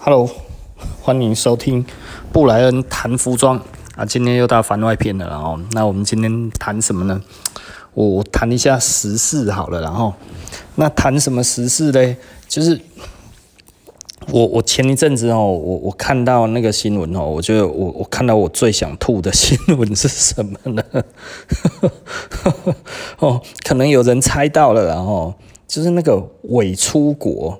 Hello，欢迎收听布莱恩谈服装啊！今天又到番外篇了，然后那我们今天谈什么呢？我谈一下时事好了，然后那谈什么时事嘞？就是我我前一阵子哦，我我看到那个新闻哦，我觉得我我看到我最想吐的新闻是什么呢？哦，可能有人猜到了，然后就是那个伪出国。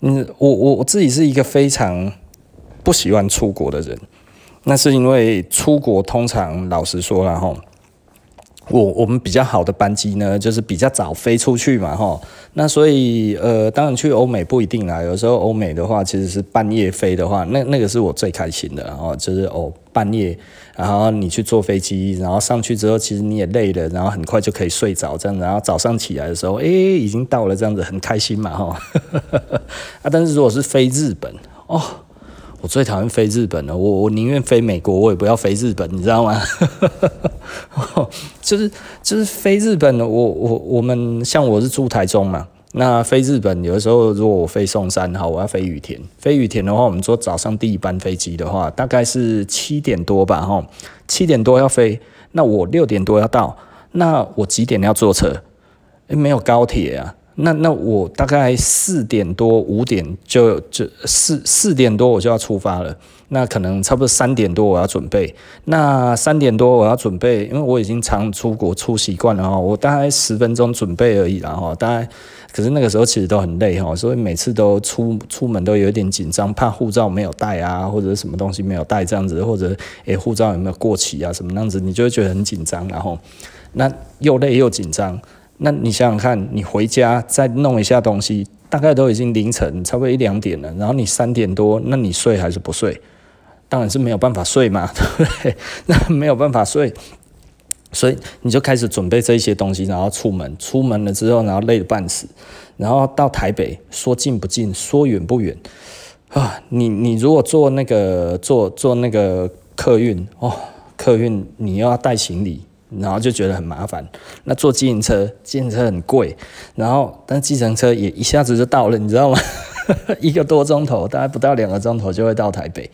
嗯，我我我自己是一个非常不喜欢出国的人，那是因为出国通常老实说了哈，我我们比较好的班机呢，就是比较早飞出去嘛哈，那所以呃，当然去欧美不一定啦，有时候欧美的话其实是半夜飞的话，那那个是我最开心的，然后就是哦半夜，然后你去坐飞机，然后上去之后其实你也累了，然后很快就可以睡着这样，然后早上起来的时候，诶，已经到了这样子，很开心嘛哈。啊，但是如果是飞日本哦，我最讨厌飞日本了，我我宁愿飞美国，我也不要飞日本，你知道吗？就是就是飞日本的，我我我们像我是住台中嘛。那飞日本有的时候，如果我飞松山，好，我要飞羽田。飞羽田的话，我们坐早上第一班飞机的话，大概是七点多吧，哈，七点多要飞。那我六点多要到，那我几点要坐车？诶，没有高铁啊。那那我大概四点多五点就就四四点多我就要出发了，那可能差不多三点多我要准备，那三点多我要准备，因为我已经常出国出习惯了哈，我大概十分钟准备而已啦哈，大概可是那个时候其实都很累哈，所以每次都出出门都有点紧张，怕护照没有带啊，或者什么东西没有带这样子，或者诶护照有没有过期啊什么样子，你就会觉得很紧张，然后那又累又紧张。那你想想看，你回家再弄一下东西，大概都已经凌晨，差不多一两点了。然后你三点多，那你睡还是不睡？当然是没有办法睡嘛，对不对？那没有办法睡，所以你就开始准备这一些东西，然后出门。出门了之后，然后累得半死。然后到台北，说近不近，说远不远啊？你你如果坐那个坐坐那个客运哦，客运你又要带行李。然后就觉得很麻烦。那坐计程车，计程车很贵。然后，但计程车也一下子就到了，你知道吗？一个多钟头，大概不到两个钟头就会到台北。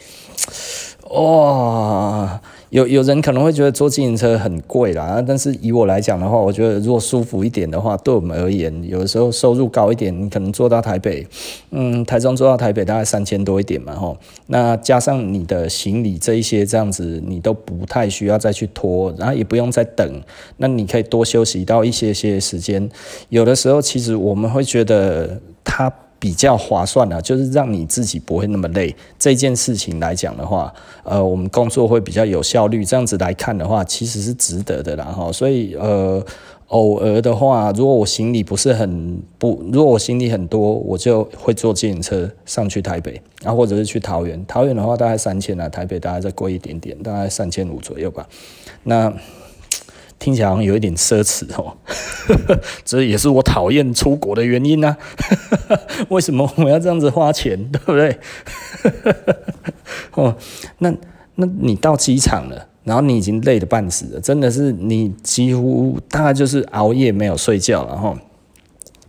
哇、有有人可能会觉得坐自行车很贵啦，但是以我来讲的话，我觉得如果舒服一点的话，对我们而言，有的时候收入高一点，你可能坐到台北，嗯，台中坐到台北大概三千多一点嘛，吼，那加上你的行李这一些这样子，你都不太需要再去拖，然后也不用再等，那你可以多休息到一些些时间。有的时候其实我们会觉得它。比较划算的，就是让你自己不会那么累。这件事情来讲的话，呃，我们工作会比较有效率。这样子来看的话，其实是值得的啦哈。所以呃，偶尔的话，如果我行李不是很不，如果我行李很多，我就会坐自行车上去台北，然后或者是去桃园。桃园的话大概三千啊，台北大概再贵一点点，大概三千五左右吧。那。听起来好像有一点奢侈哦，这也是我讨厌出国的原因呢、啊。为什么我要这样子花钱，对不对？哦，那那你到机场了，然后你已经累得半死了，真的是你几乎大概就是熬夜没有睡觉，然后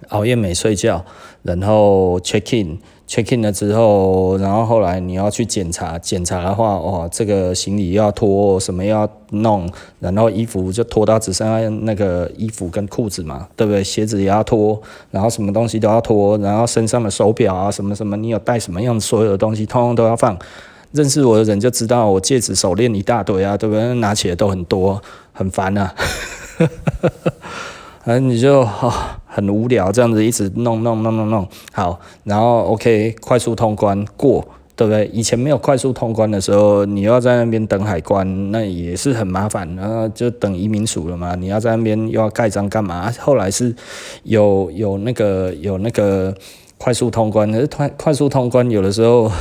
熬夜没睡觉，然后 check in。Check in 了之后，然后后来你要去检查，检查的话，哇，这个行李要拖，什么要弄，然后衣服就脱到只剩下那个衣服跟裤子嘛，对不对？鞋子也要脱，然后什么东西都要脱，然后身上的手表啊，什么什么，你有带什么样所有的东西，通通都要放。认识我的人就知道，我戒指、手链一大堆啊，对不对？拿起来都很多，很烦啊。反正你就哦，很无聊，这样子一直弄弄弄弄弄，好，然后 OK，快速通关过，对不对？以前没有快速通关的时候，你要在那边等海关，那也是很麻烦，然后就等移民署了嘛。你要在那边又要盖章干嘛？后来是有有那个有那个快速通关，可是快快速通关有的时候。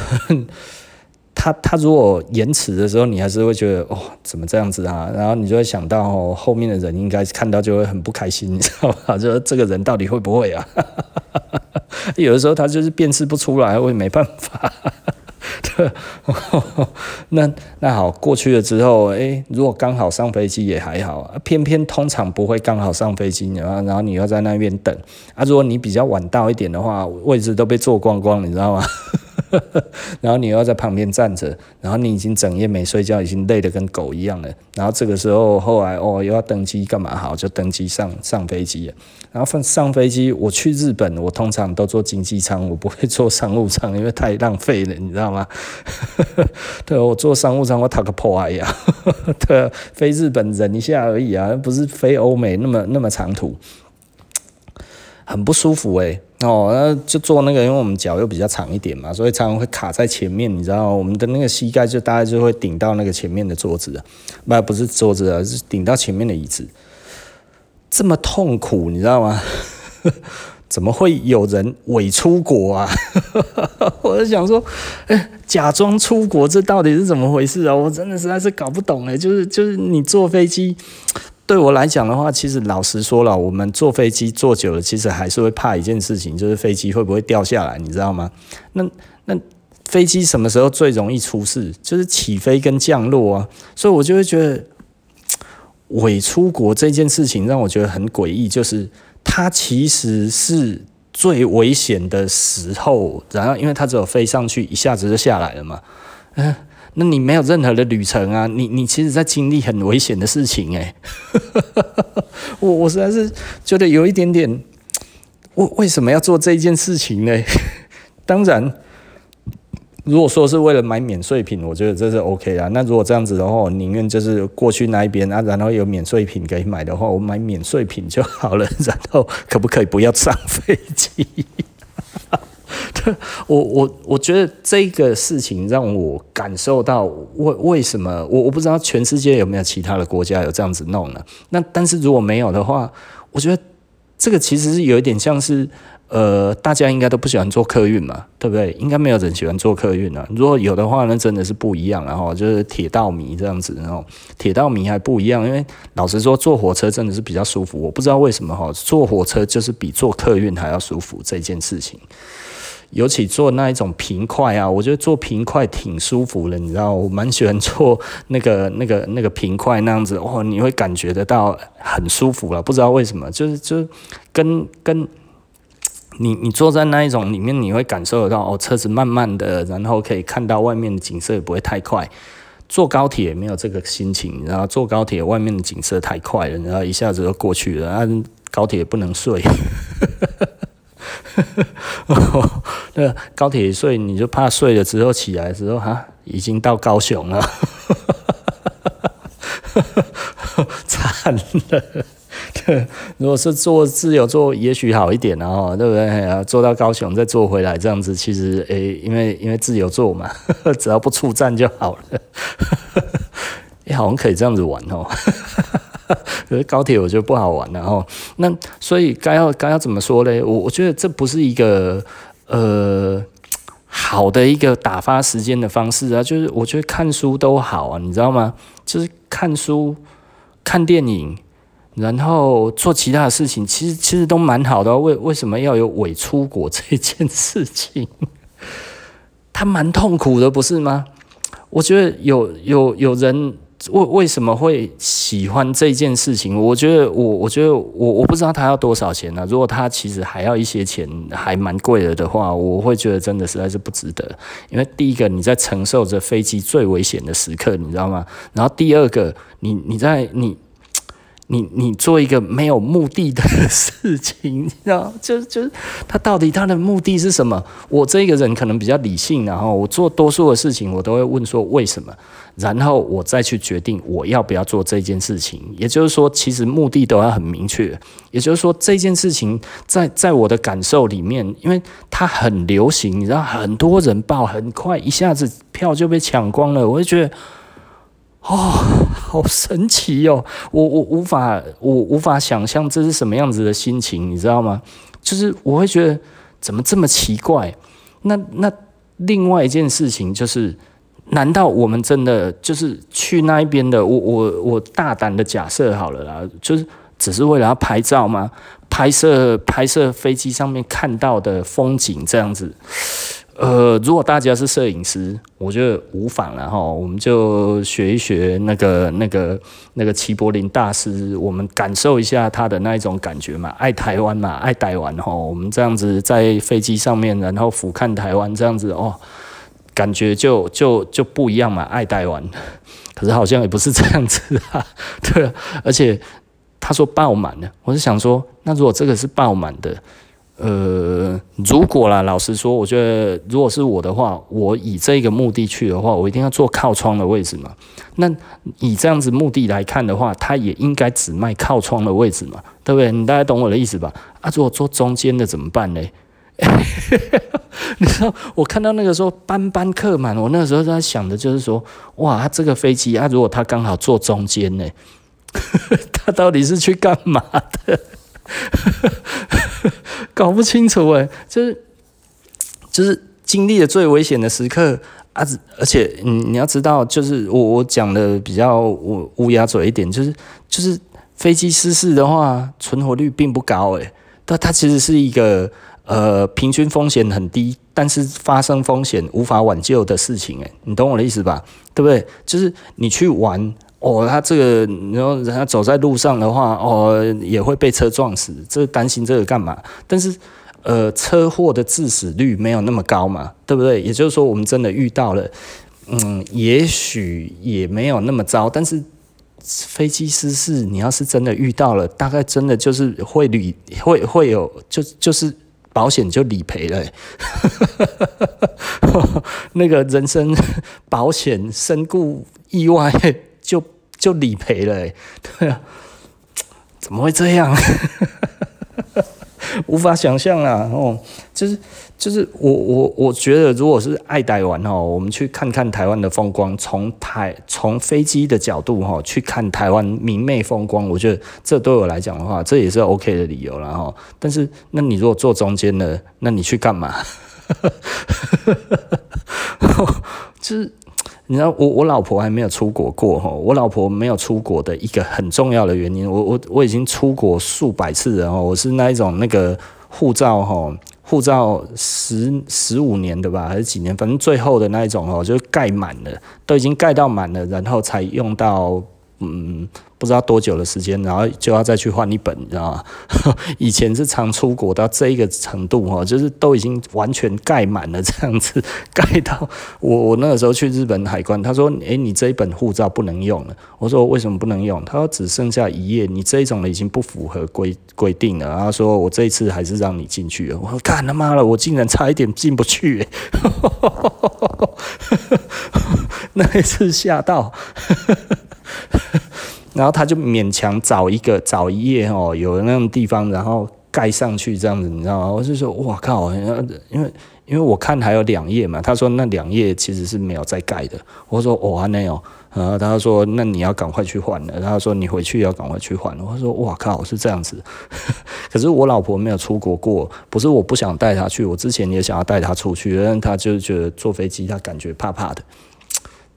他他如果延迟的时候，你还是会觉得哦，怎么这样子啊？然后你就会想到哦，后面的人应该看到就会很不开心，你知道吧？就这个人到底会不会啊？有的时候他就是辨识不出来，我也没办法。对，那那好，过去了之后，诶，如果刚好上飞机也还好，偏偏通常不会刚好上飞机，然后然后你要在那边等啊。如果你比较晚到一点的话，位置都被坐光光，你知道吗？然后你又要在旁边站着，然后你已经整夜没睡觉，已经累得跟狗一样了。然后这个时候后来哦又要登机干嘛？好，就登机上上飞机了。然后上上飞机，我去日本，我通常都坐经济舱，我不会坐商务舱，因为太浪费了，你知道吗？对，我坐商务舱我讨个破爱呀！对，飞日本忍一下而已啊，不是飞欧美那么那么长途。很不舒服诶、哦，那就坐那个，因为我们脚又比较长一点嘛，所以常常会卡在前面，你知道，我们的那个膝盖就大概就会顶到那个前面的桌子啊，不，不是桌子啊，是顶到前面的椅子，这么痛苦，你知道吗？怎么会有人伪出国啊？我就想说，欸，假装出国，这到底是怎么回事啊？我真的实在是搞不懂诶，就是就是你坐飞机。对我来讲的话，其实老实说了，我们坐飞机坐久了，其实还是会怕一件事情，就是飞机会不会掉下来，你知道吗？那那飞机什么时候最容易出事？就是起飞跟降落啊，所以我就会觉得伪出国这件事情让我觉得很诡异，就是它其实是最危险的时候，然后因为它只有飞上去，一下子就下来了嘛，嗯。那你没有任何的旅程啊，你你其实在经历很危险的事情哎，我我实在是觉得有一点点，为为什么要做这件事情呢？当然，如果说是为了买免税品，我觉得这是 OK 啊。那如果这样子的话，我宁愿就是过去那一边啊，然后有免税品可以买的话，我买免税品就好了。然后可不可以不要上飞机？我我我觉得这个事情让我感受到为为什么我我不知道全世界有没有其他的国家有这样子弄呢？那但是如果没有的话，我觉得这个其实是有一点像是呃，大家应该都不喜欢坐客运嘛，对不对？应该没有人喜欢坐客运啊。如果有的话，那真的是不一样。然后就是铁道迷这样子，然后铁道迷还不一样，因为老实说，坐火车真的是比较舒服。我不知道为什么哈，坐火车就是比坐客运还要舒服这件事情。尤其坐那一种平快啊，我觉得坐平快挺舒服的，你知道，我蛮喜欢坐那个那个那个平快那样子，哦，你会感觉得到很舒服了，不知道为什么，就是就是跟跟你你坐在那一种里面，你会感受得到哦，车子慢慢的，然后可以看到外面的景色也不会太快。坐高铁也没有这个心情，然后坐高铁外面的景色太快了，然后一下子就过去了，啊，高铁不能睡。那，高铁睡你就怕睡了之后起来之后哈，已经到高雄了，惨了。对，如果是坐自由坐，也许好一点哦对不对？坐到高雄再坐回来这样子，其实诶、因为因为自由坐嘛，只要不出站就好了。哎，好像可以这样子玩哦。可是高铁我觉得不好玩，然后那所以该要该要怎么说嘞？我我觉得这不是一个呃好的一个打发时间的方式啊。就是我觉得看书都好啊，你知道吗？就是看书、看电影，然后做其他的事情，其实其实都蛮好的。为为什么要有伪出国这件事情？他蛮痛苦的，不是吗？我觉得有有有人。为为什么会喜欢这件事情？我觉得我我觉得我我不知道他要多少钱呢、如果他其实还要一些钱，还蛮贵的的话，我会觉得真的实在是不值得。因为第一个你在承受着飞机最危险的时刻，你知道吗？然后第二个，你你在你。你你做一个没有目的的事情，你知道，就就是他到底他的目的是什么？我这个人可能比较理性，然后我做多数的事情，我都会问说为什么，然后我再去决定我要不要做这件事情。也就是说，其实目的都要很明确。也就是说，这件事情在在我的感受里面，因为它很流行，你知道，很多人报，很快一下子票就被抢光了，我会觉得。哦，好神奇、哦！我我无法我无法想象这是什么样子的心情，你知道吗？就是我会觉得怎么这么奇怪？那那另外一件事情就是，难道我们真的就是去那一边的？我我我大胆的假设好了啦，就是只是为了要拍照吗？拍摄拍摄飞机上面看到的风景这样子？呃，如果大家是摄影师，我觉得无妨了哈，我们就学一学那个那个那个齐柏林大师，我们感受一下他的那一种感觉嘛，爱台湾嘛，爱台湾哈，我们这样子在飞机上面，然后俯瞰台湾这样子哦，感觉就就就不一样嘛，爱台湾。可是好像也不是这样子啊，对，而且他说爆满了，我是想说，那如果这个是爆满的。呃，如果啦，老实说，我觉得如果是我的话，我以这个目的去的话，我一定要坐靠窗的位置嘛。那以这样子目的来看的话，他也应该只卖靠窗的位置嘛，对不对？你大概懂我的意思吧？啊，如果坐中间的怎么办呢？你知道，我看到那个时候班班客满，我那个时候在想的就是说，哇，这个飞机啊，如果他刚好坐中间呢，他到底是去干嘛的？搞不清楚哎，就是就是经历了最危险的时刻啊！而且你你要知道，就是我我讲的比较乌乌鸦嘴一点，就是就是飞机失事的话，存活率并不高哎，但它其实是一个呃平均风险很低，但是发生风险无法挽救的事情哎，你懂我的意思吧？对不对？就是你去玩。哦，他这个，然后人家走在路上的话，哦，也会被车撞死，这担心这个干嘛？但是，呃，车祸的致死率没有那么高嘛，对不对？也就是说，我们真的遇到了，嗯，也许也没有那么糟，但是飞机失事，你要是真的遇到了，大概真的就是会旅会会有，就就是保险就理赔了，那个人身保险身故意外。就就理赔了，对啊，怎么会这样？无法想象啊！哦，就是就是我我我觉得，如果是爱台湾哦，我们去看看台湾的风光，从台从飞机的角度哈去看台湾明媚风光，我觉得这对我来讲的话，这也是 OK 的理由了哈。但是，那你如果坐中间呢？那你去干嘛？就是。你知道我我老婆还没有出国过哈，我老婆没有出国的一个很重要的原因，我我我已经出国数百次了哦，我是那一种那个护照哈，护照十十五年的吧，还是几年，反正最后的那一种哦，就盖满了，都已经盖到满了，然后才用到嗯。不知道多久的时间，然后就要再去换一本，你知道吗？以前是常出国到这一个程度哈，就是都已经完全盖满了这样子，盖到我我那个时候去日本海关，他说：“诶，你这一本护照不能用了。”我说：“为什么不能用？”他说：“只剩下一页，你这一种的已经不符合规规定了。”然后说：“我这一次还是让你进去了。”我说：“干他妈了，我竟然差一点进不去！” 那一次吓到。然后他就勉强找一个找一页哦，有那种地方，然后盖上去这样子，你知道吗？我就说，哇靠！因为因为我看还有两页嘛，他说那两页其实是没有再盖的。我说哦，还没有。然后他说那你要赶快去换了。他说你回去要赶快去换了。我说哇靠，是这样子。可是我老婆没有出国过，不是我不想带她去，我之前也想要带她出去，但她就觉得坐飞机她感觉怕怕的。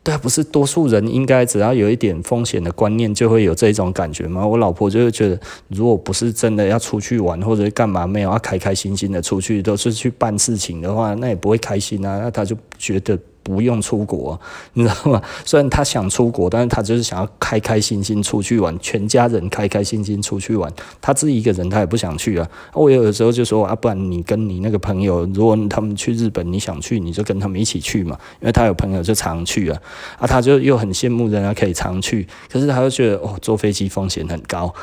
对啊，不是多数人应该只要有一点风险的观念，就会有这种感觉吗？我老婆就会觉得，如果不是真的要出去玩或者干嘛，没有要开开心心的出去，都是去办事情的话，那也不会开心啊。那她就觉得。不用出国，你知道吗？虽然他想出国，但是他就是想要开开心心出去玩，全家人开开心心出去玩。他自己一个人，他也不想去啊。我有的时候就说啊，不然你跟你那个朋友，如果他们去日本，你想去，你就跟他们一起去嘛。因为他有朋友就常去啊，啊，他就又很羡慕人家可以常去，可是他又觉得哦，坐飞机风险很高。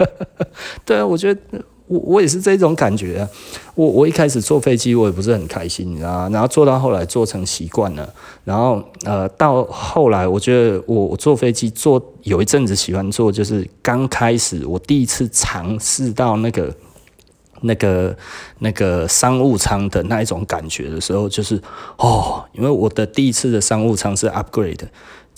对啊，我觉得。我我也是这种感觉，我我一开始坐飞机我也不是很开心，你知道？然后坐到后来坐成习惯了，然后呃到后来我觉得我我坐飞机坐有一阵子喜欢坐，就是刚开始我第一次尝试到那个那个那个商务舱的那一种感觉的时候，就是哦，因为我的第一次的商务舱是 upgrade。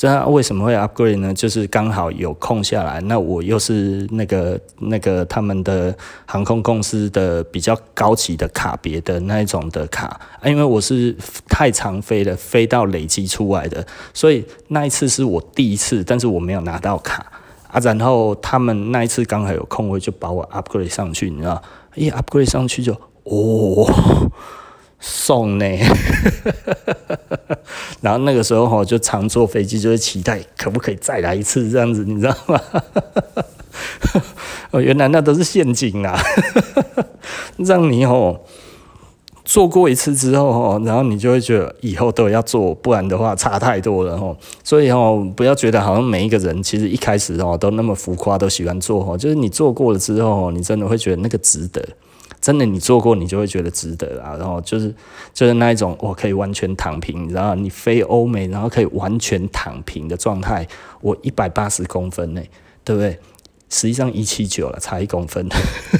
这为什么会 upgrade 呢？就是刚好有空下来，那我又是那个那个他们的航空公司的比较高级的卡别的那一种的卡，因为我是太常飞了，飞到累积出来的，所以那一次是我第一次，但是我没有拿到卡啊。然后他们那一次刚好有空位，就把我 upgrade 上去，你知道？一 upgrade 上去就哦。送呢。然后那个时候哈，就常坐飞机，就会期待可不可以再来一次这样子，你知道吗？哦，原来那都是陷阱啊，让你哦。做过一次之后，然后你就会觉得以后都要做，不然的话差太多了哦。所以哦，不要觉得好像每一个人其实一开始哦都那么浮夸，都喜欢做哦。就是你做过了之后，你真的会觉得那个值得。真的，你做过，你就会觉得值得啊。然后就是就是那一种，我可以完全躺平，然后你飞欧美，然后可以完全躺平的状态。我一百八十公分呢，对不对？实际上一七九了，差一公分。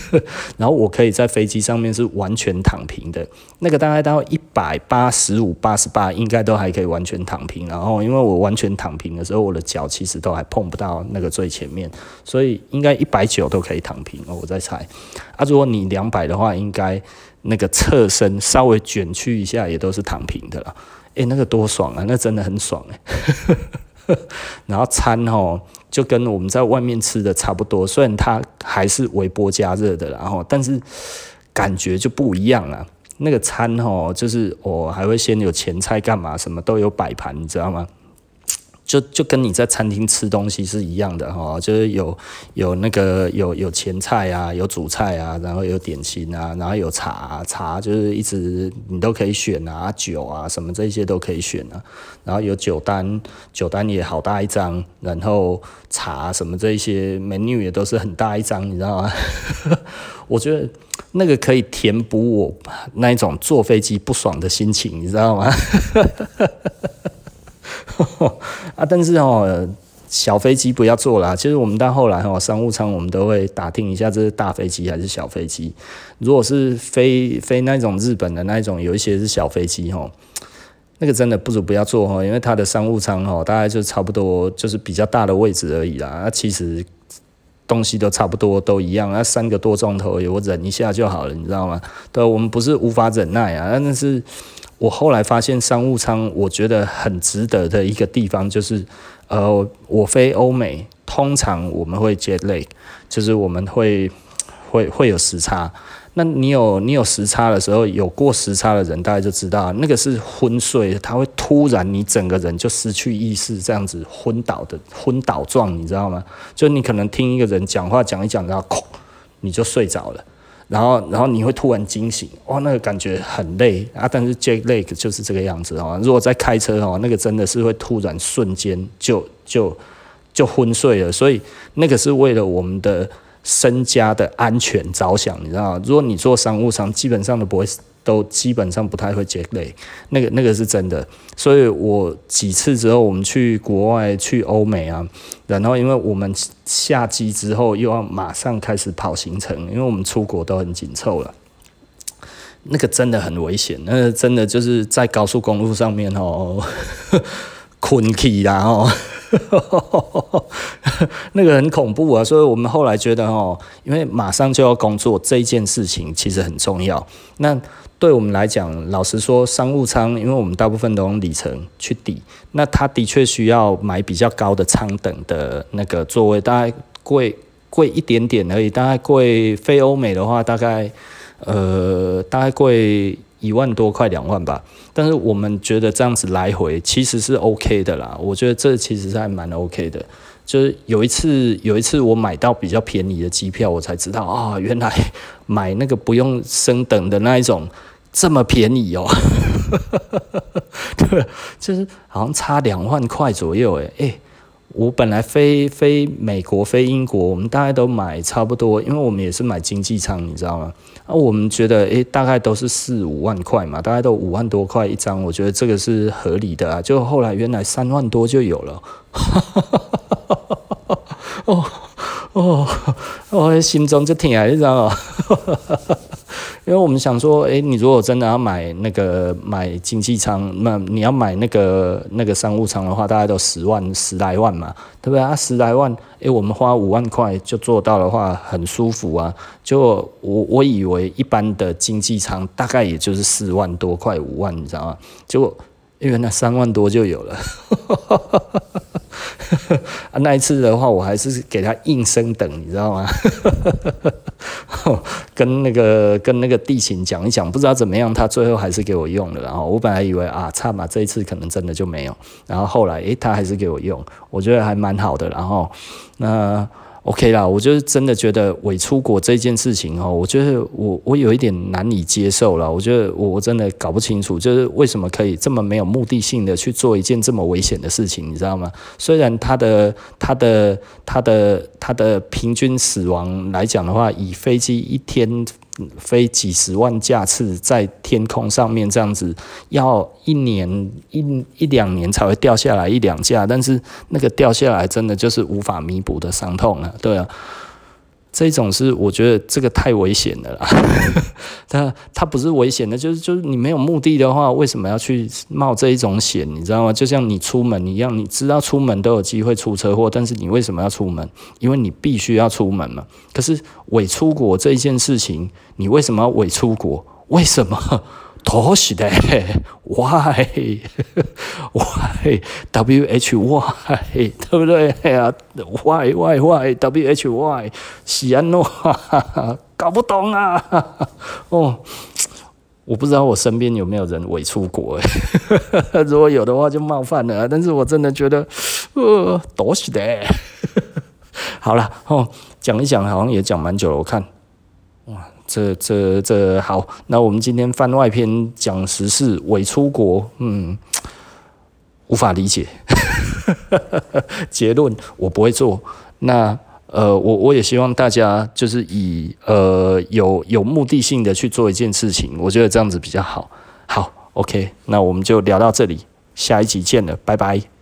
然后我可以在飞机上面是完全躺平的，那个大概到一百八十五、八十八，应该都还可以完全躺平。然后因为我完全躺平的时候，我的脚其实都还碰不到那个最前面，所以应该一百九都可以躺平哦。我在猜啊，如果你两百的话，应该那个侧身稍微卷曲一下，也都是躺平的了。诶，那个多爽啊！那真的很爽诶。然后餐哦。就跟我们在外面吃的差不多，虽然它还是微波加热的，然后但是感觉就不一样了。那个餐哦，就是我还会先有前菜干嘛，什么都有摆盘，你知道吗？就就跟你在餐厅吃东西是一样的哈，就是有有那个有有前菜啊，有主菜啊，然后有点心啊，然后有茶，茶就是一直你都可以选啊，酒啊什么这些都可以选啊，然后有酒单，酒单也好大一张，然后茶什么这些 menu 也都是很大一张，你知道吗？我觉得那个可以填补我那一种坐飞机不爽的心情，你知道吗？啊，但是哦，小飞机不要坐啦。其实我们到后来哦，商务舱我们都会打听一下，这是大飞机还是小飞机。如果是飞飞那种日本的那一种，有一些是小飞机哦，那个真的不如不要坐哦，因为它的商务舱哦，大概就差不多就是比较大的位置而已啦。那其实东西都差不多都一样，那三个多钟头，我忍一下就好了，你知道吗？对，我们不是无法忍耐啊，但是。我后来发现商务舱，我觉得很值得的一个地方就是，呃，我飞欧美，通常我们会 jet lag，就是我们会会会有时差。那你有你有时差的时候，有过时差的人大概就知道，那个是昏睡，他会突然你整个人就失去意识，这样子昏倒的昏倒状，你知道吗？就你可能听一个人讲话讲一讲，然后，你就睡着了。然后，然后你会突然惊醒，哇，那个感觉很累啊！但是 Jack Lake 就是这个样子哦。如果在开车哦，那个真的是会突然瞬间就就就昏睡了。所以那个是为了我们的身家的安全着想，你知道吗？如果你坐商务舱，基本上都不会。都基本上不太会积累那个那个是真的，所以我几次之后我们去国外去欧美啊，然后因为我们下机之后又要马上开始跑行程，因为我们出国都很紧凑了，那个真的很危险，那个真的就是在高速公路上面哦，困起啦哦。那个很恐怖啊，所以我们后来觉得哦，因为马上就要工作这一件事情其实很重要。那对我们来讲，老实说，商务舱，因为我们大部分都用里程去抵，那他的确需要买比较高的舱等的那个座位，大概贵贵一点点而已，大概贵非欧美的话，大概呃大概贵。一万多块两万吧，但是我们觉得这样子来回其实是 OK 的啦。我觉得这其实是还蛮 OK 的。就是有一次，有一次我买到比较便宜的机票，我才知道啊，原来 买那个不用升等的那一种这么便宜哦。对，就是好像差两万块左右诶，诶我本来飞飞美国飞英国，我们大概都买差不多，因为我们也是买经济舱，你知道吗？啊，我们觉得诶、大概都是四五万块嘛，大概都五万多块一张，我觉得这个是合理的啊。就后来原来三万多就有了，哦 哦，我心中就挺你知道吗？因为我们想说，诶，你如果真的要买那个买经济舱，那你要买那个那个商务舱的话，大概都十万十来万嘛，对不对啊？十来万，诶，我们花五万块就做到的话，很舒服啊。就我我以为一般的经济舱大概也就是四万多块五万，你知道吗？结果因为那三万多就有了。啊，那一次的话，我还是给他硬升等，你知道吗？跟那个跟那个地勤讲一讲，不知道怎么样，他最后还是给我用了。然后我本来以为啊，差嘛，这一次可能真的就没有。然后后来，诶，他还是给我用，我觉得还蛮好的。然后那。OK 啦，我就是真的觉得伪出国这件事情哦，我觉得我我有一点难以接受了。我觉得我我真的搞不清楚，就是为什么可以这么没有目的性的去做一件这么危险的事情，你知道吗？虽然他的他的他的他的平均死亡来讲的话，以飞机一天。飞几十万架次在天空上面这样子，要一年一一两年才会掉下来一两架，但是那个掉下来真的就是无法弥补的伤痛了，对啊。这种是我觉得这个太危险了啦，它它不是危险的，就是就是你没有目的的话，为什么要去冒这一种险？你知道吗？就像你出门一样，你知道出门都有机会出车祸，但是你为什么要出门？因为你必须要出门嘛。可是伪出国这一件事情，你为什么要伪出国？为什么？都是的，why why w h y 对不对呀？why why why w h y 是安怎搞不懂啊！哦，我不知道我身边有没有人伪出国诶，如果有的话就冒犯了。但是我真的觉得，呃，都是的。好了，哦，讲一讲好像也讲蛮久了，我看。这这这好，那我们今天番外篇讲时事伪出国，嗯，无法理解。结论我不会做。那呃，我我也希望大家就是以呃有有目的性的去做一件事情，我觉得这样子比较好。好，OK，那我们就聊到这里，下一集见了，拜拜。